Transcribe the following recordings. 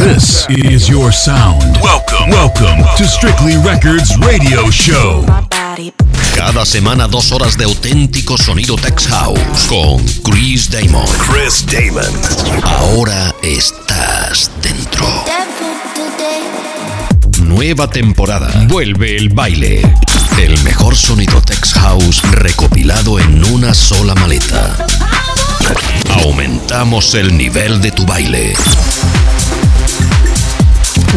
This is your sound. Welcome, welcome to Strictly Records Radio Show. Cada semana dos horas de auténtico sonido Tex House con Chris Damon. Chris Damon. Ahora estás dentro. Nueva temporada. Vuelve el baile. El mejor sonido Tex House recopilado en una sola maleta. Aumentamos el nivel de tu baile.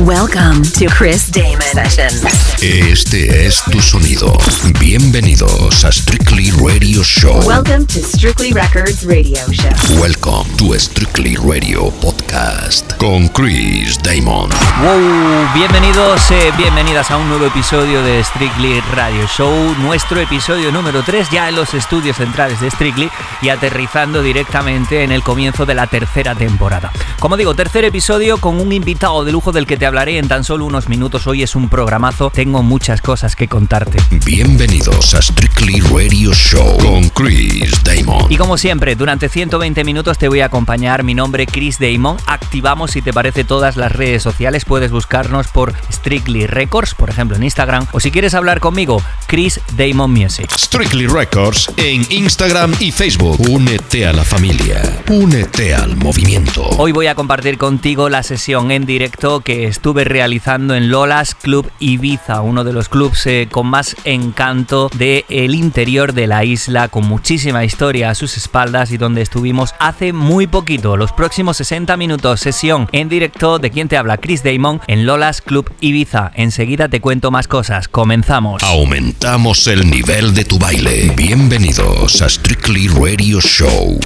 Welcome to Chris Damon Sessions. Este es tu sonido. Bienvenidos a Strictly Radio Show. Welcome to Strictly Records Radio Show. Welcome to Strictly Radio Podcast con Chris Damon. Wow, bienvenidos, eh, bienvenidas a un nuevo episodio de Strictly Radio Show, nuestro episodio número 3 ya en los estudios centrales de Strictly y aterrizando directamente en el comienzo de la tercera temporada. Como digo, tercer episodio con un invitado de lujo del que te hablaré en tan solo unos minutos. Hoy es un programazo, tengo muchas cosas que contarte. Bienvenidos a Strictly Radio Show con Chris Damon. Y como siempre, durante 120 minutos te voy a acompañar. Mi nombre Chris Damon. Activamos si te parece todas las redes sociales. Puedes buscarnos por Strictly Records, por ejemplo en Instagram. O si quieres hablar conmigo, Chris Damon Music. Strictly Records en Instagram y Facebook. Únete a la familia. Únete al movimiento. Hoy voy a compartir contigo la sesión en directo que estuve realizando en Lolas Club Ibiza, uno de los clubs eh, con más encanto del el interior de la isla, con muchísima historia a sus espaldas y donde estuvimos hace muy poquito, los próximos 60 minutos, sesión en directo de quien te habla, Chris Damon, en Lolas Club Ibiza. Enseguida te cuento más cosas, comenzamos. Aumentamos el nivel de tu baile. Bienvenidos a Strictly Radio Show.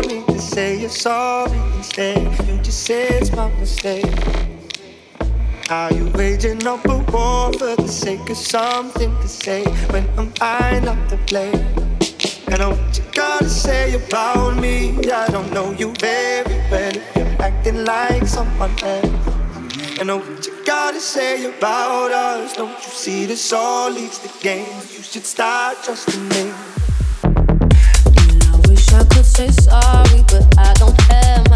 Called me to say you're sorry instead. You just say it's my mistake. Are you waging up a war for the sake of something to say when I'm eyeing up the blame? And what you gotta say about me. I don't know you very well. You're acting like someone else. And I what you gotta say about us. Don't you see this all leads to gain? You should start trusting me. Say sorry, but I don't have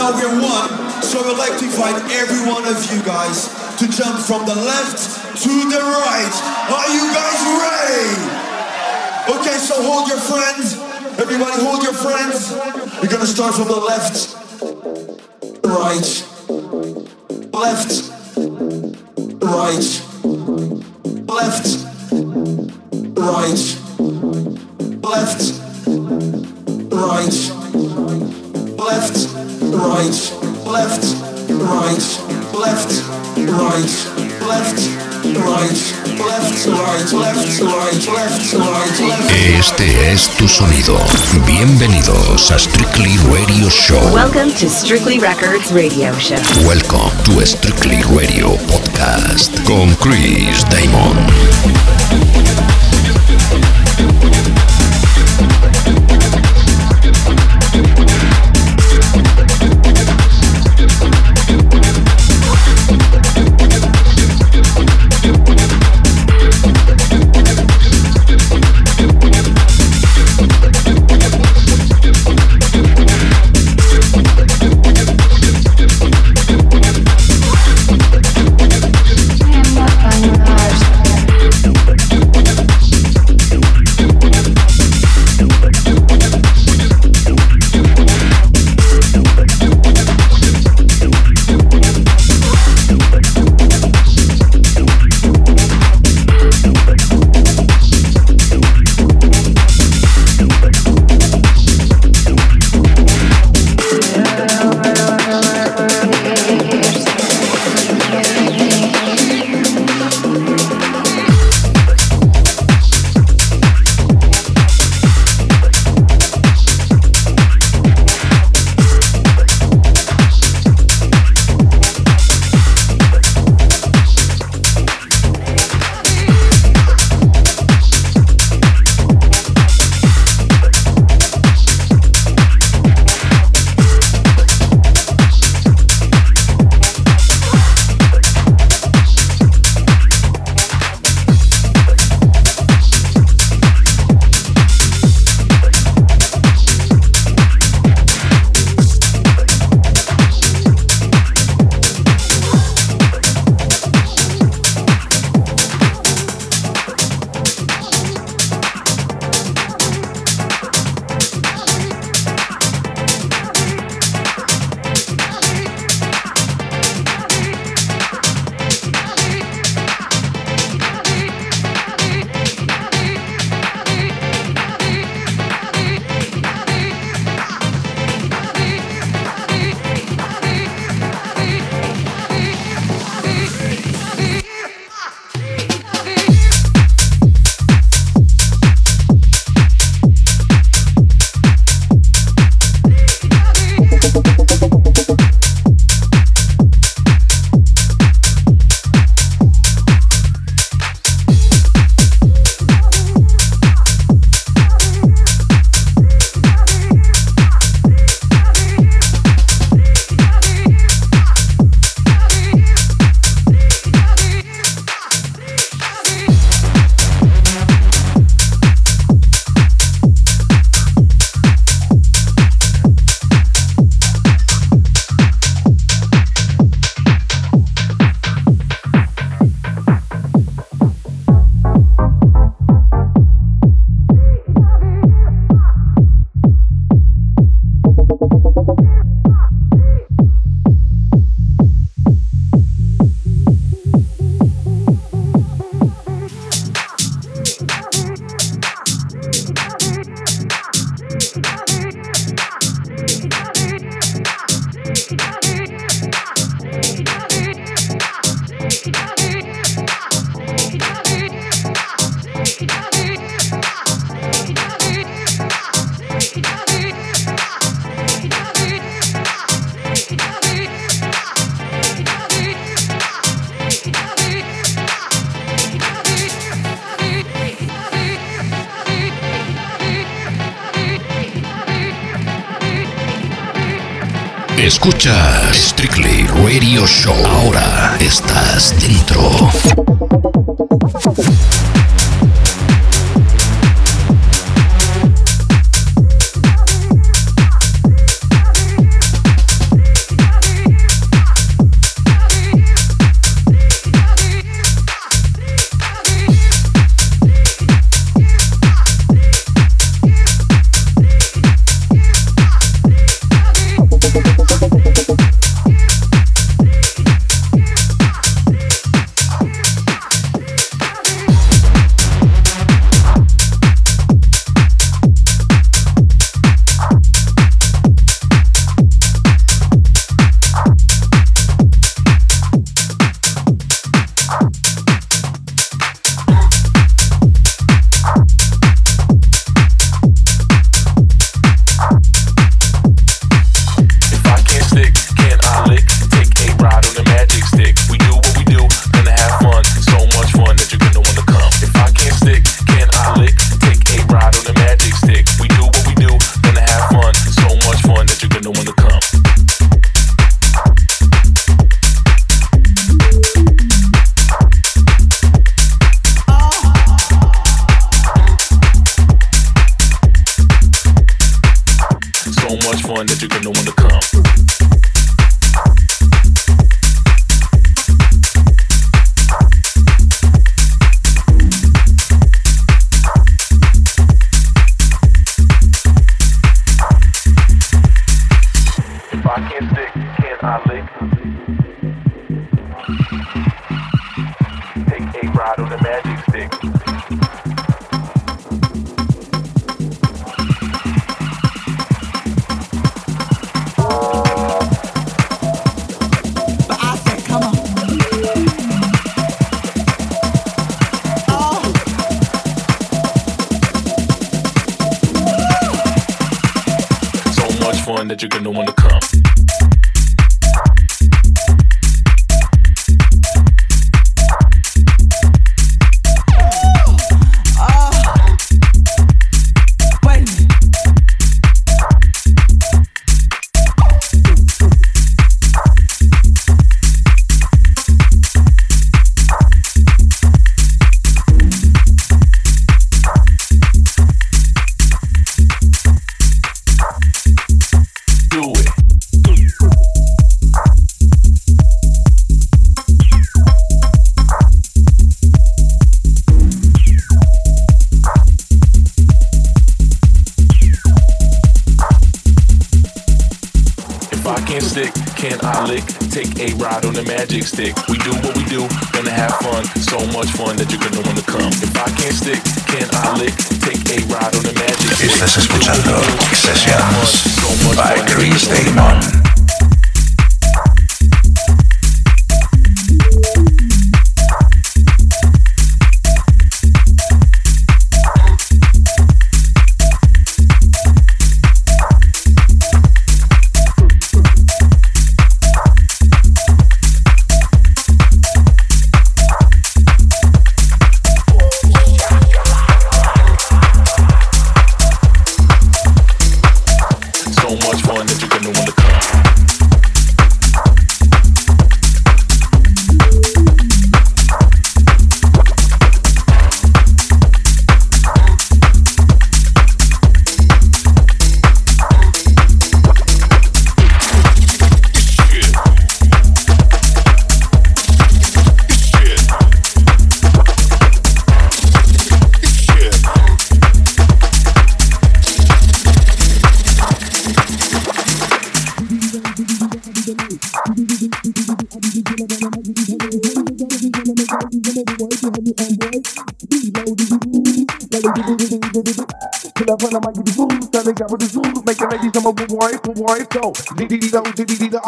now we're one, so I would like to invite every one of you guys to jump from the left to the right. Are you guys ready? Okay, so hold your friends. Everybody hold your friends. We're gonna start from the left, right, left, right, left, right, left, right. right, left, right, left, right, left, right, left, right, left, right, left, right, left. Este es tu sonido. Bienvenidos a Strictly Radio Show. Welcome to Strictly Records Radio Show. Welcome to Strictly Radio Podcast con Chris Damon. Escucha Strictly Radio Show. Ahora estás dentro. can I lick? Take a ride on the magic stick. We do what we do, gonna have fun. So much fun that you're gonna wanna come. If I can't stick, can I lick? Take a ride on the magic stick. Estás escuchando Sessions by Chris Damon.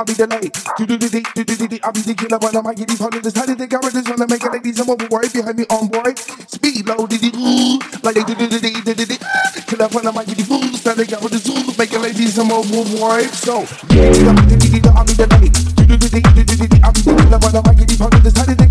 I'll be the light. Do do do do do do do. I'll be the killer when I might get these hundreds. How did they characters wanna make it like these? I'm behind me on board. Speed low, did it like they do do do do do do do. Killer when I might get these fools. How they got the zoo, make it like these. I'm overworried. So, the I'll be the light. Do do do do do do do. I'll be the killer when I might get these hundreds. How did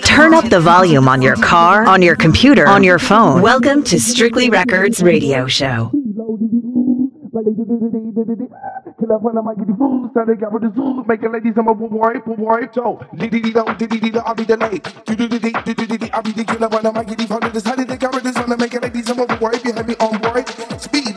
Turn up the volume on your car, on your computer, on your phone. Welcome to Strictly Records Radio Show. Speed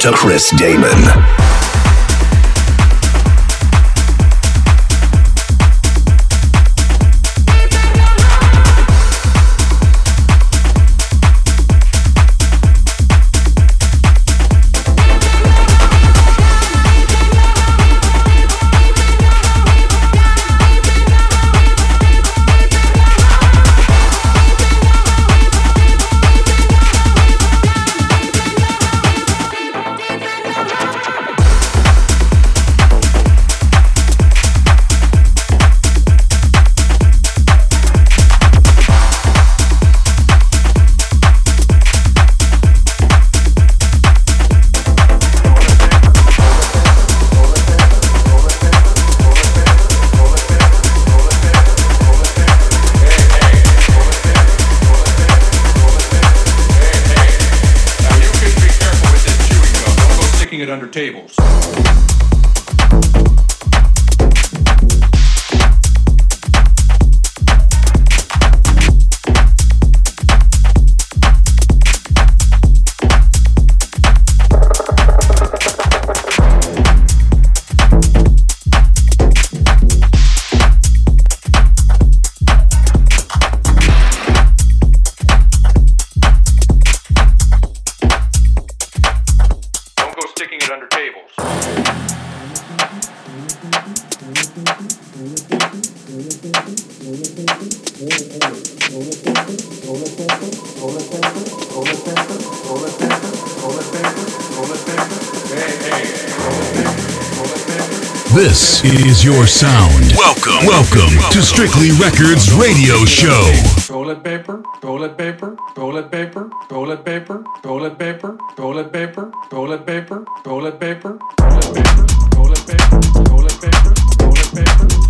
to Chris Damon. Is your sound. Welcome. Welcome to Strictly Records Radio Show. Toilet paper, toilet paper, toilet paper, toilet paper, toilet paper, toilet paper, toilet paper, toilet paper, toilet paper, toilet paper, toilet paper, toilet paper.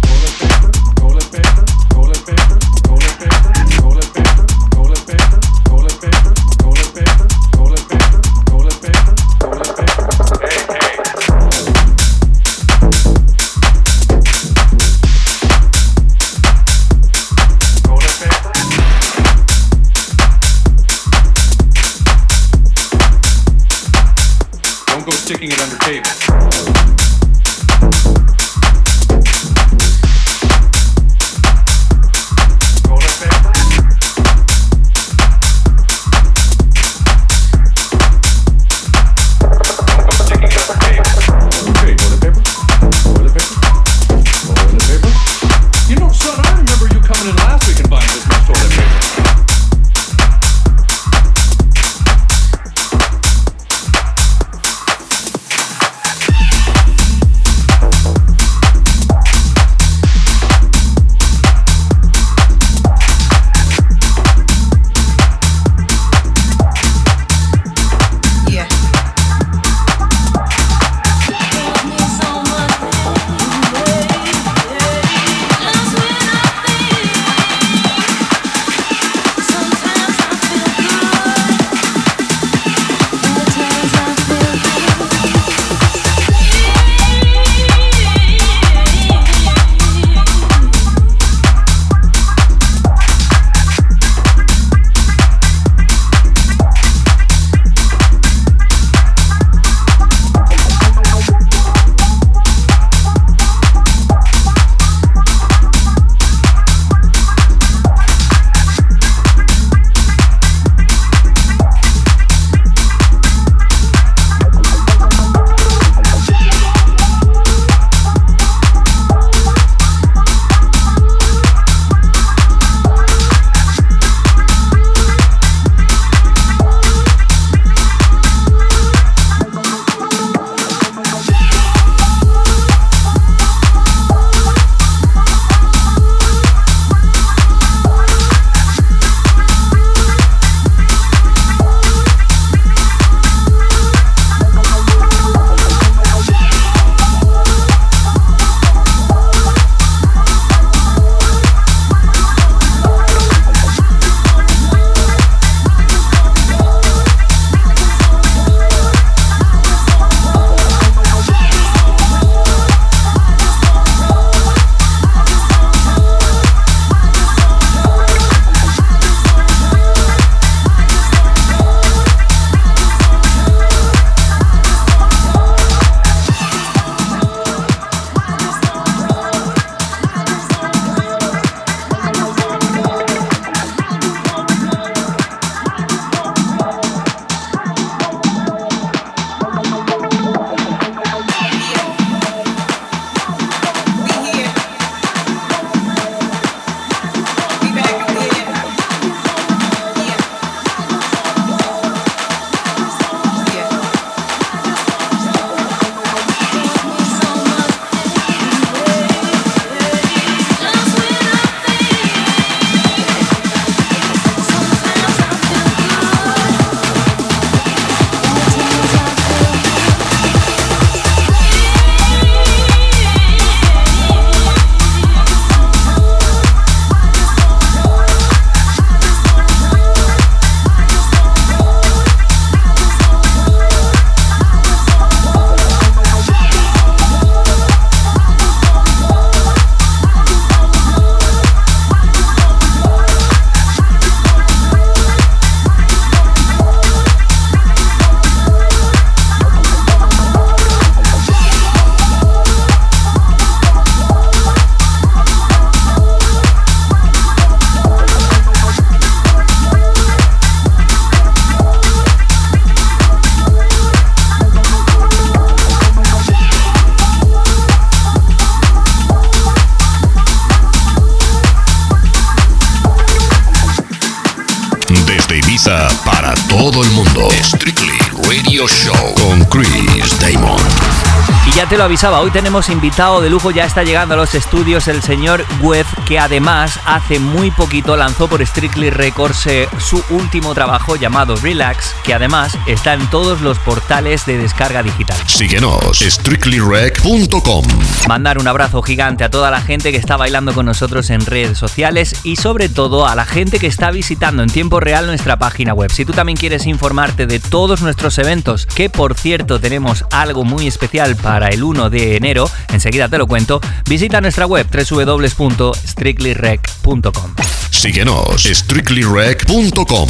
Te lo avisaba, hoy tenemos invitado de lujo, ya está llegando a los estudios el señor Web, que además hace muy poquito lanzó por Strictly Records eh, su último trabajo llamado Relax, que además está en todos los portales de descarga digital. Síguenos, strictlyrec.com. Mandar un abrazo gigante a toda la gente que está bailando con nosotros en redes sociales y sobre todo a la gente que está visitando en tiempo real nuestra página web. Si tú también quieres informarte de todos nuestros eventos, que por cierto tenemos algo muy especial para para el 1 de enero, enseguida te lo cuento, visita nuestra web www.strictlyrec.com. Síguenos, strictlyrec.com.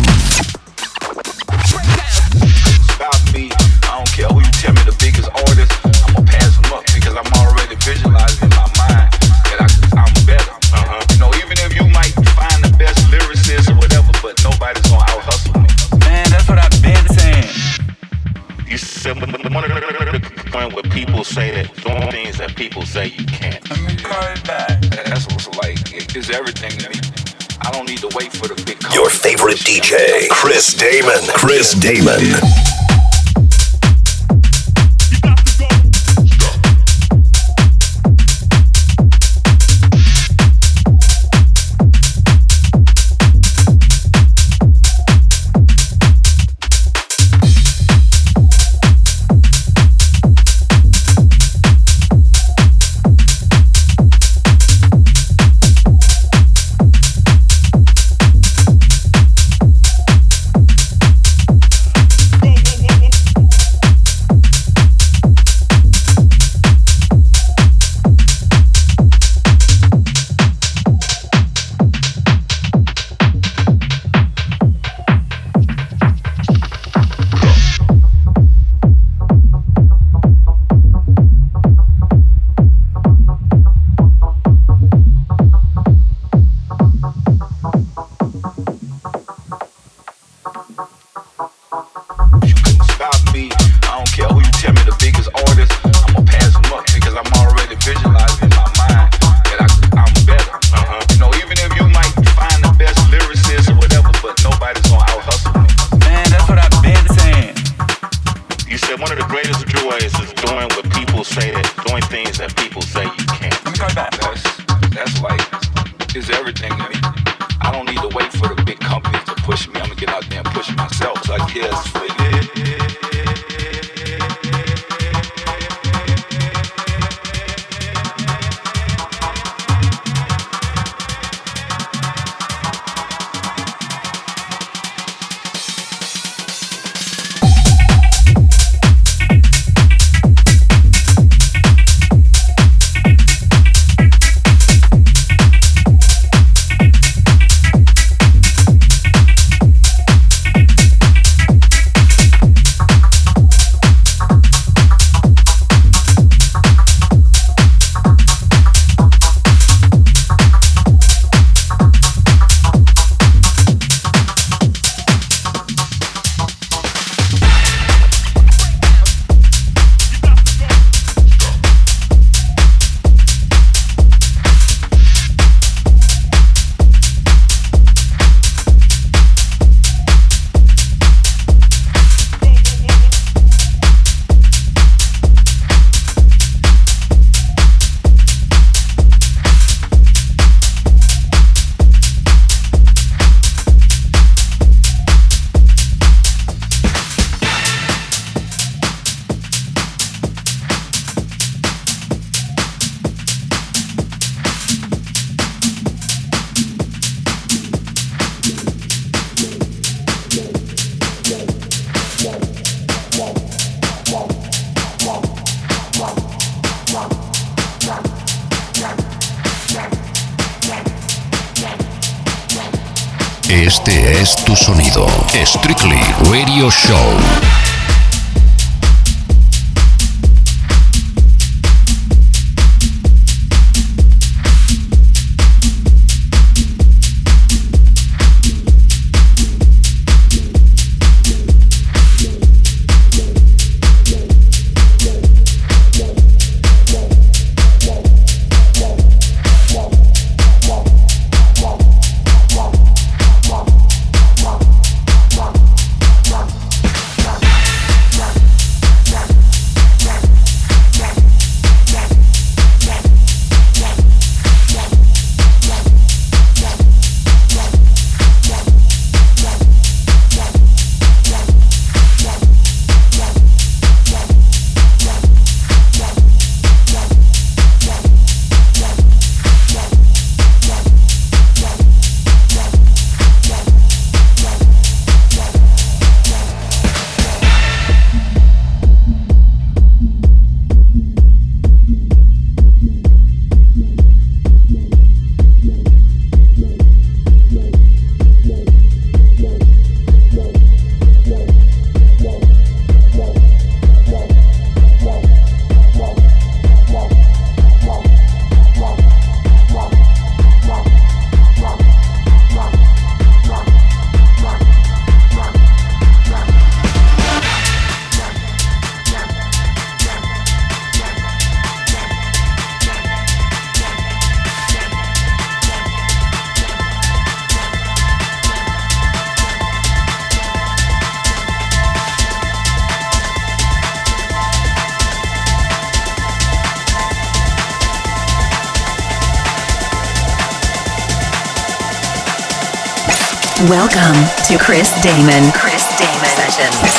people say that doing things that people say you can't. I mean, back. That's what's like. It's everything to me. I don't need to wait for the big. Your favorite DJ, Chris Damon. Chris Damon. Welcome to Chris Damon. Chris Damon Sessions.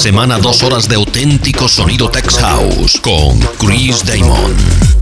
Semana dos horas de auténtico sonido Tex House con Chris Damon.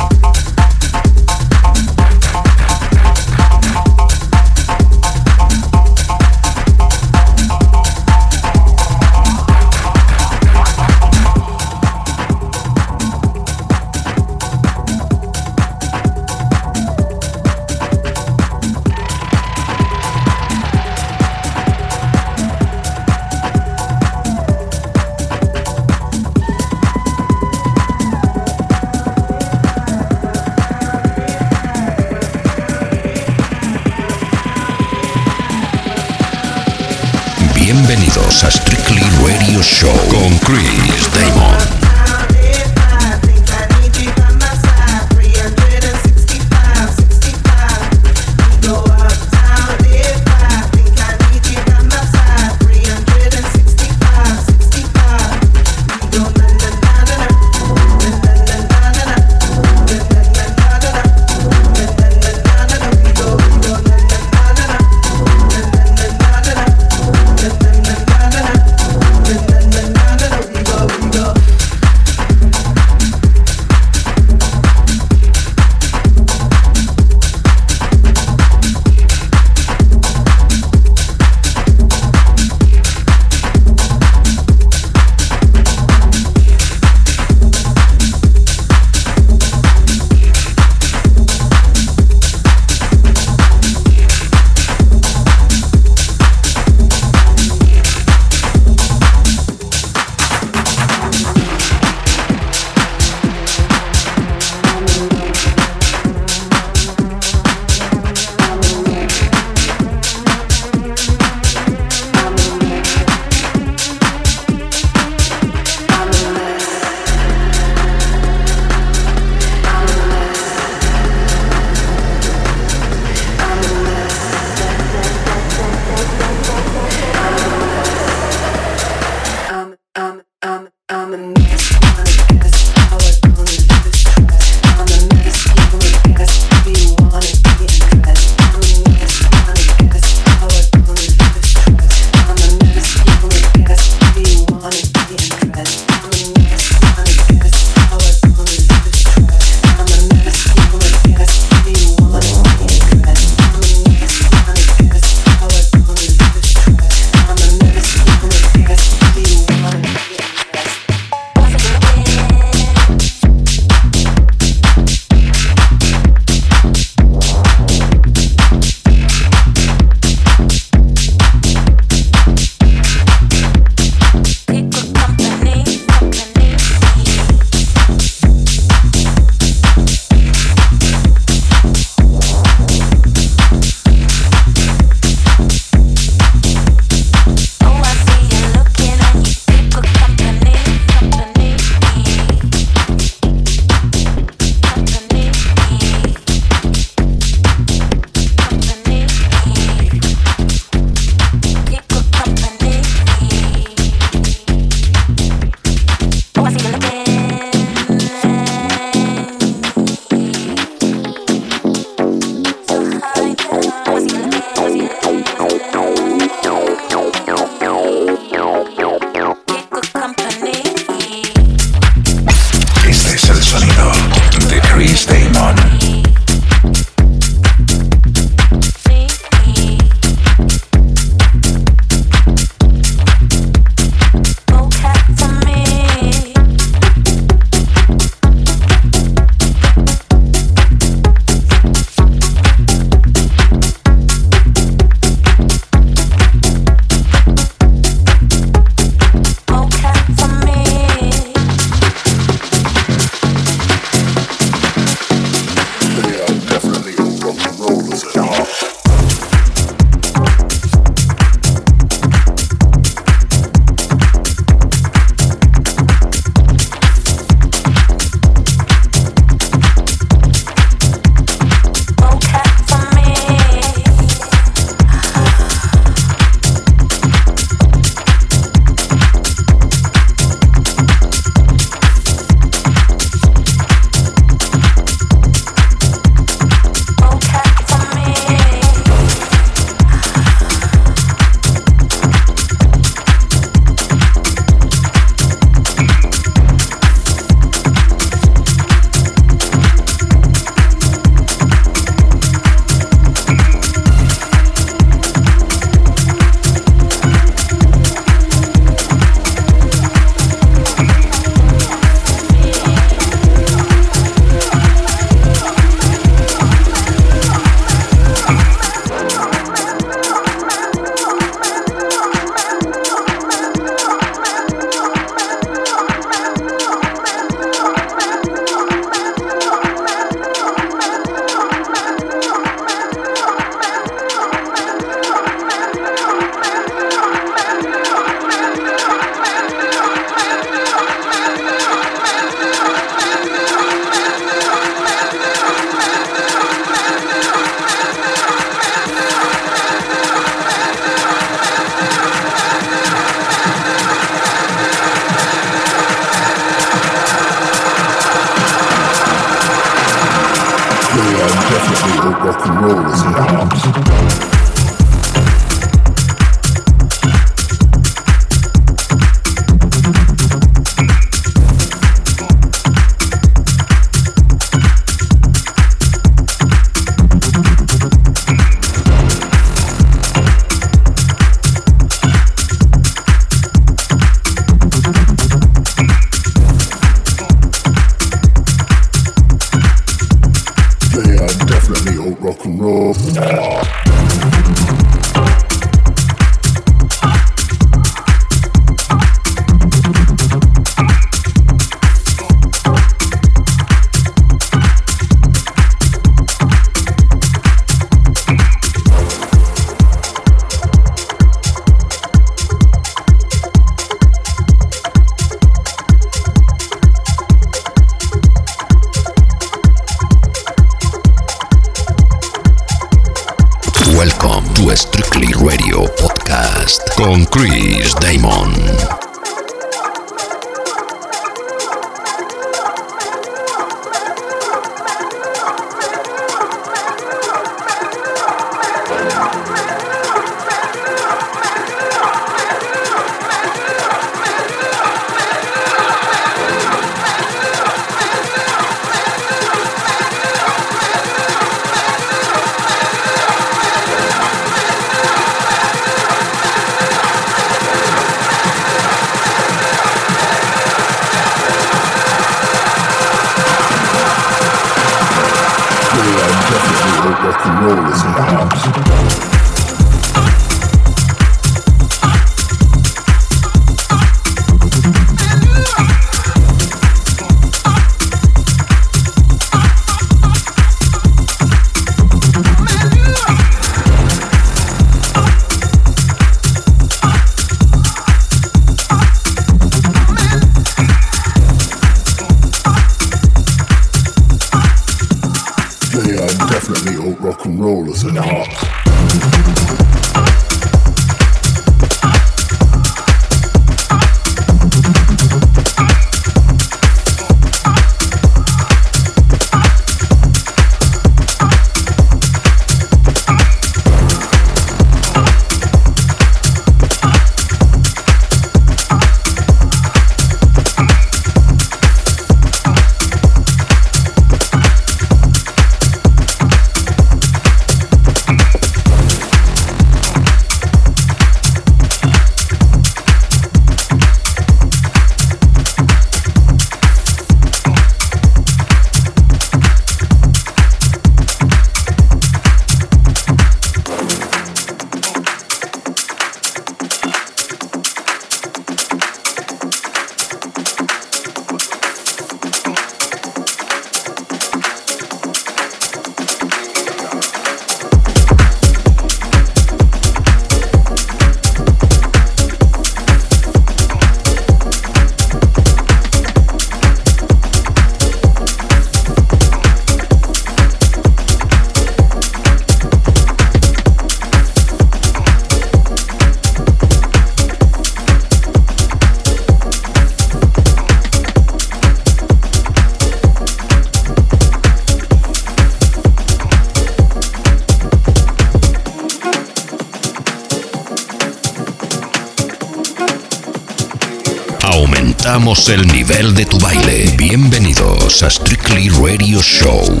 El nivel de tu baile. Bienvenidos a Strictly Radio Show.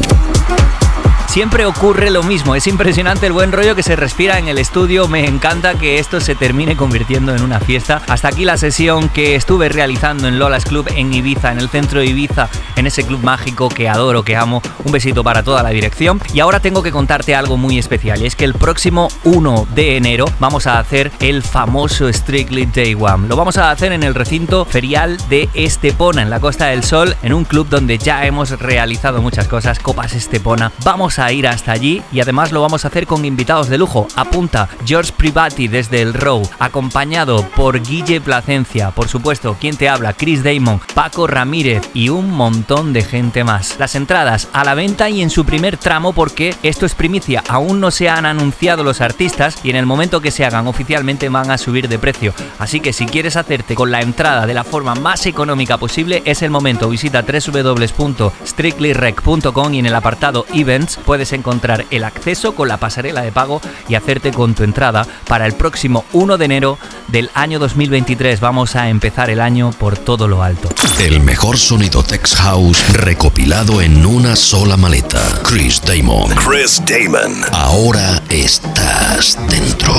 Siempre ocurre lo mismo, es impresionante el buen rollo que se respira en el estudio, me encanta que esto se termine convirtiendo en una fiesta. Hasta aquí la sesión que estuve realizando en Lola's Club en Ibiza, en el centro de Ibiza, en ese club mágico que adoro, que amo. Un besito para toda la dirección. Y ahora tengo que contarte algo muy especial, y es que el próximo 1 de enero vamos a hacer el famoso Strictly Day One. Lo vamos a hacer en el recinto ferial de Estepona, en la Costa del Sol, en un club donde ya hemos realizado muchas cosas, Copas Estepona. Vamos a ir hasta allí y además lo vamos a hacer con invitados de lujo. Apunta George Privati desde el Row, acompañado por Guille Placencia, por supuesto, quien te habla, Chris Damon, Paco Ramírez y un montón de gente más. Las entradas a la venta y en su primer tramo porque esto es primicia, aún no se han anunciado los artistas y en el momento que se hagan oficialmente van a subir de precio. Así que si quieres hacerte con la entrada de la forma más económica posible, es el momento. Visita www.strictlyrec.com y en el apartado Events puedes encontrar el acceso con la pasarela de pago y hacerte con tu entrada para el próximo 1 de enero del año 2023. Vamos a empezar el año por todo lo alto. El mejor sonido Tex House recopilado en una sola maleta. Chris Damon. Chris Damon. Ahora estás dentro.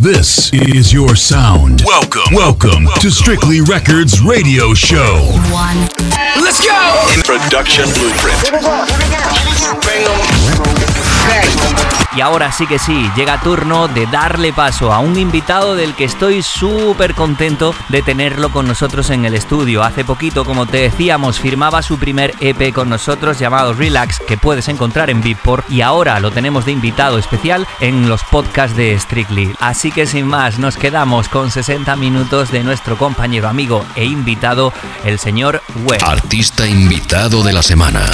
This is your sound. Welcome. Welcome to Strictly Records Radio Show. One. Let's go! Production Blueprint. Y ahora sí que sí, llega turno de darle paso a un invitado del que estoy súper contento de tenerlo con nosotros en el estudio. Hace poquito, como te decíamos, firmaba su primer EP con nosotros llamado Relax, que puedes encontrar en Beatport, y ahora lo tenemos de invitado especial en los podcasts de Strictly. Así que sin más, nos quedamos con 60 minutos de nuestro compañero, amigo e invitado, el señor Webb. Artista invitado de la semana.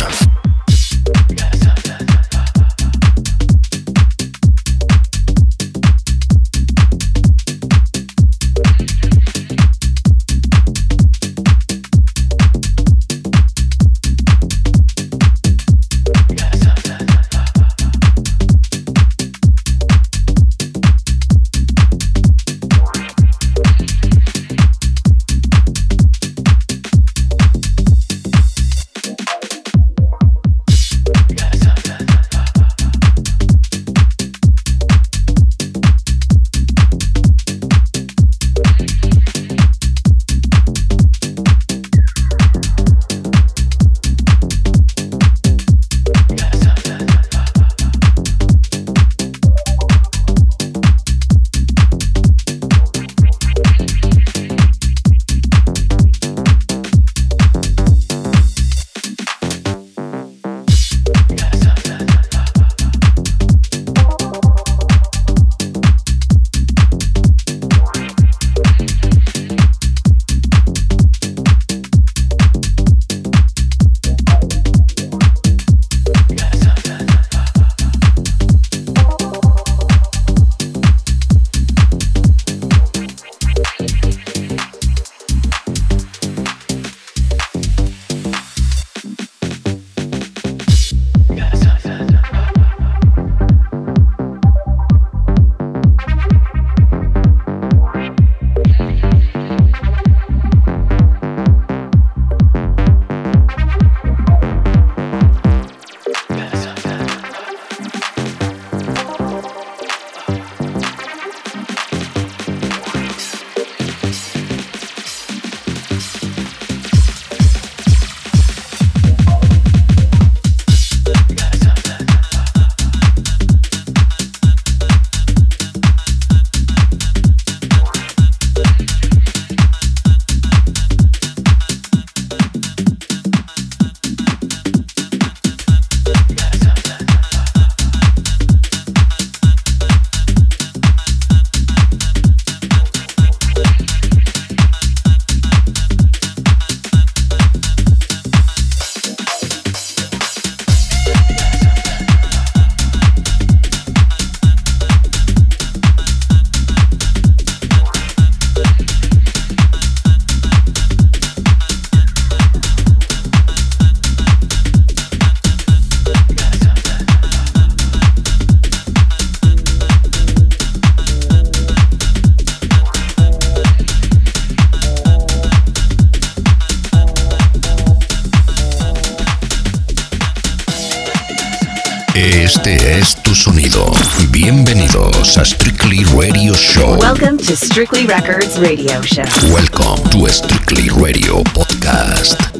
Welcome to Strictly Records Radio Show. Welcome to a Strictly Radio Podcast.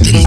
Estás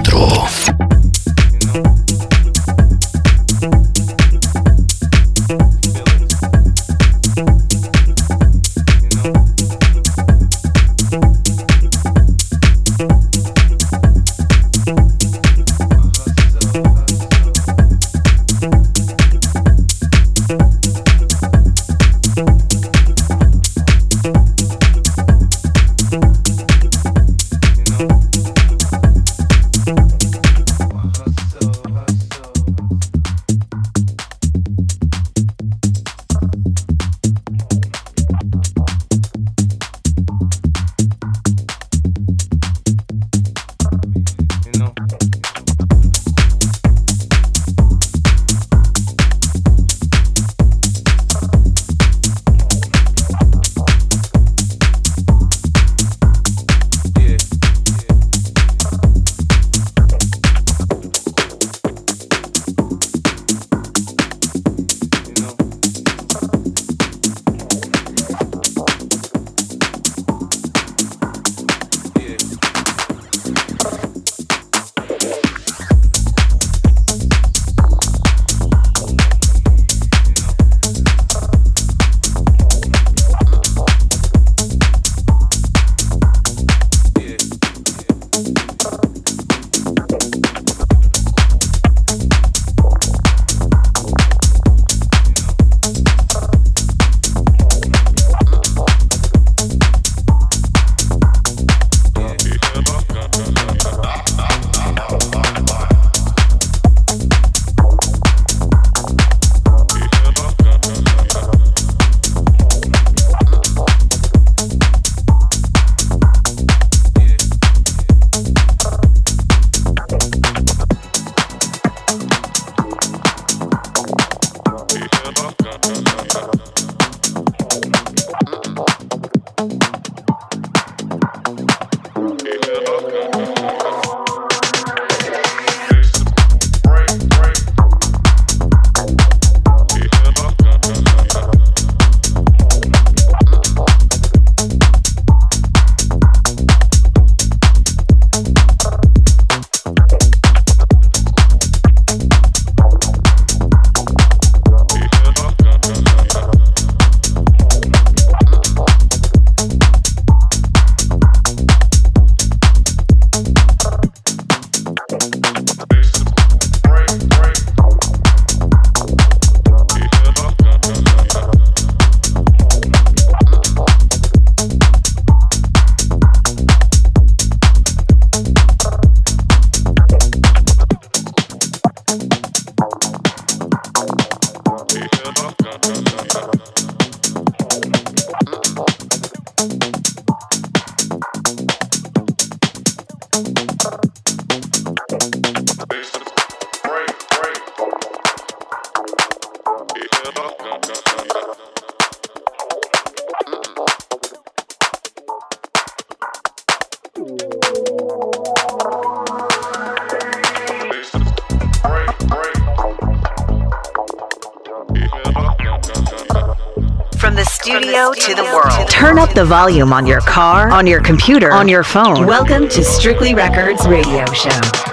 the volume on your car, on your computer, on your phone. Welcome to Strictly Records Radio Show.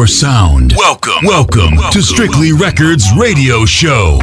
Your sound. Welcome. Welcome, Welcome. to Strictly Records Radio Show.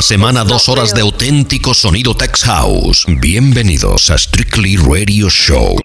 Cada semana dos horas de auténtico sonido Tex House. Bienvenidos a Strictly Radio Show.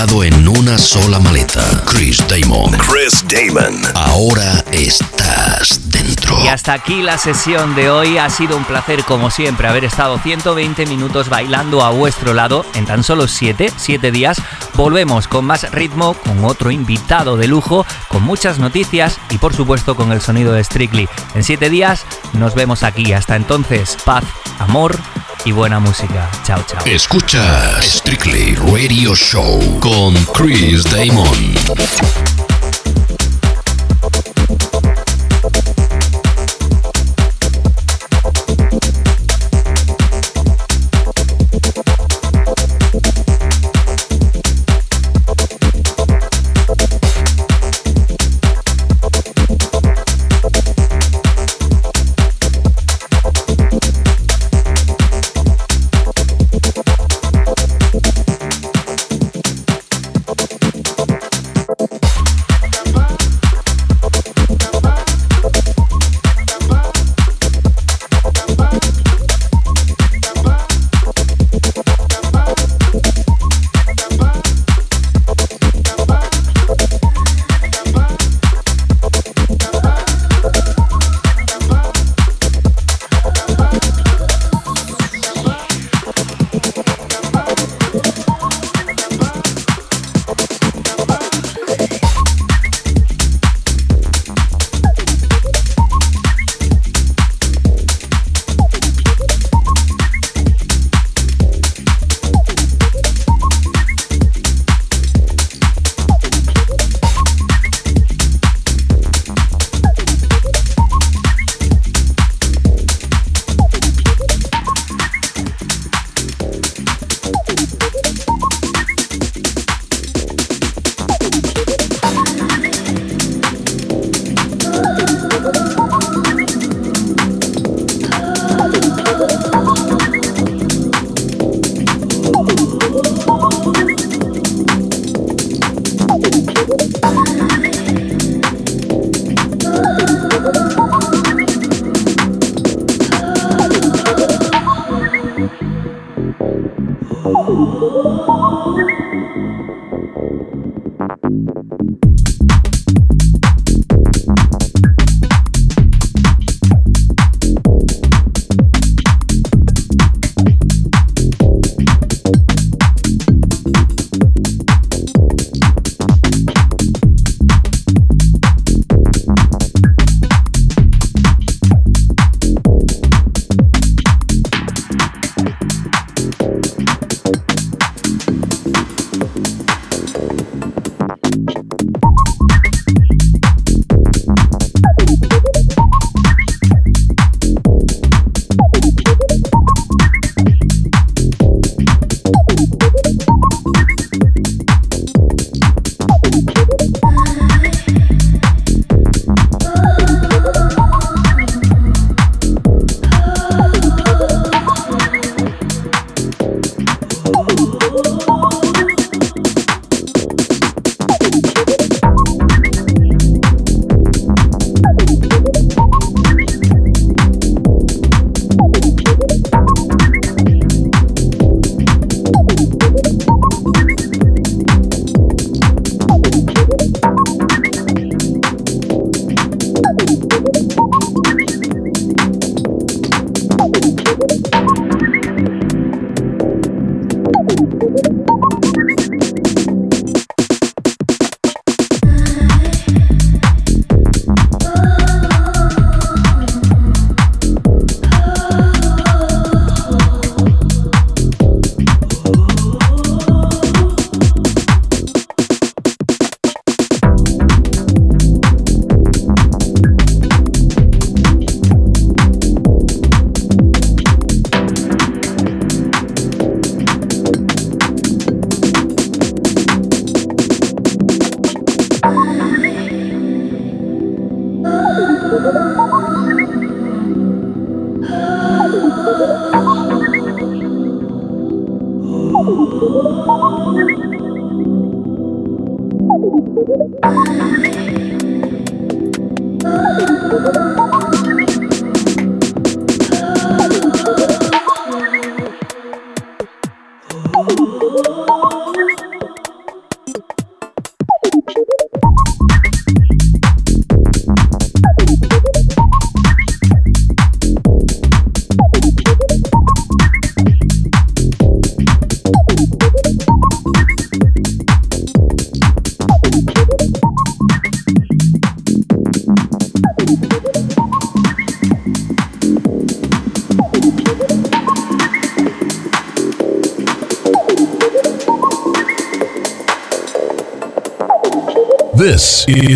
En una sola maleta. Chris Damon. Chris Damon. Ahora estás dentro. Y hasta aquí la sesión de hoy. Ha sido un placer, como siempre, haber estado 120 minutos bailando a vuestro lado en tan solo 7, 7 días. Volvemos con más ritmo, con otro invitado de lujo, con muchas noticias y, por supuesto, con el sonido de Strictly. En 7 días nos vemos aquí. Hasta entonces, paz, amor y buena música. Chao, chao. Escucha Strictly Radio Show con Chris Damon.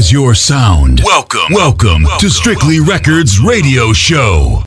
Is your sound. Welcome, welcome to Strictly Records Radio Show.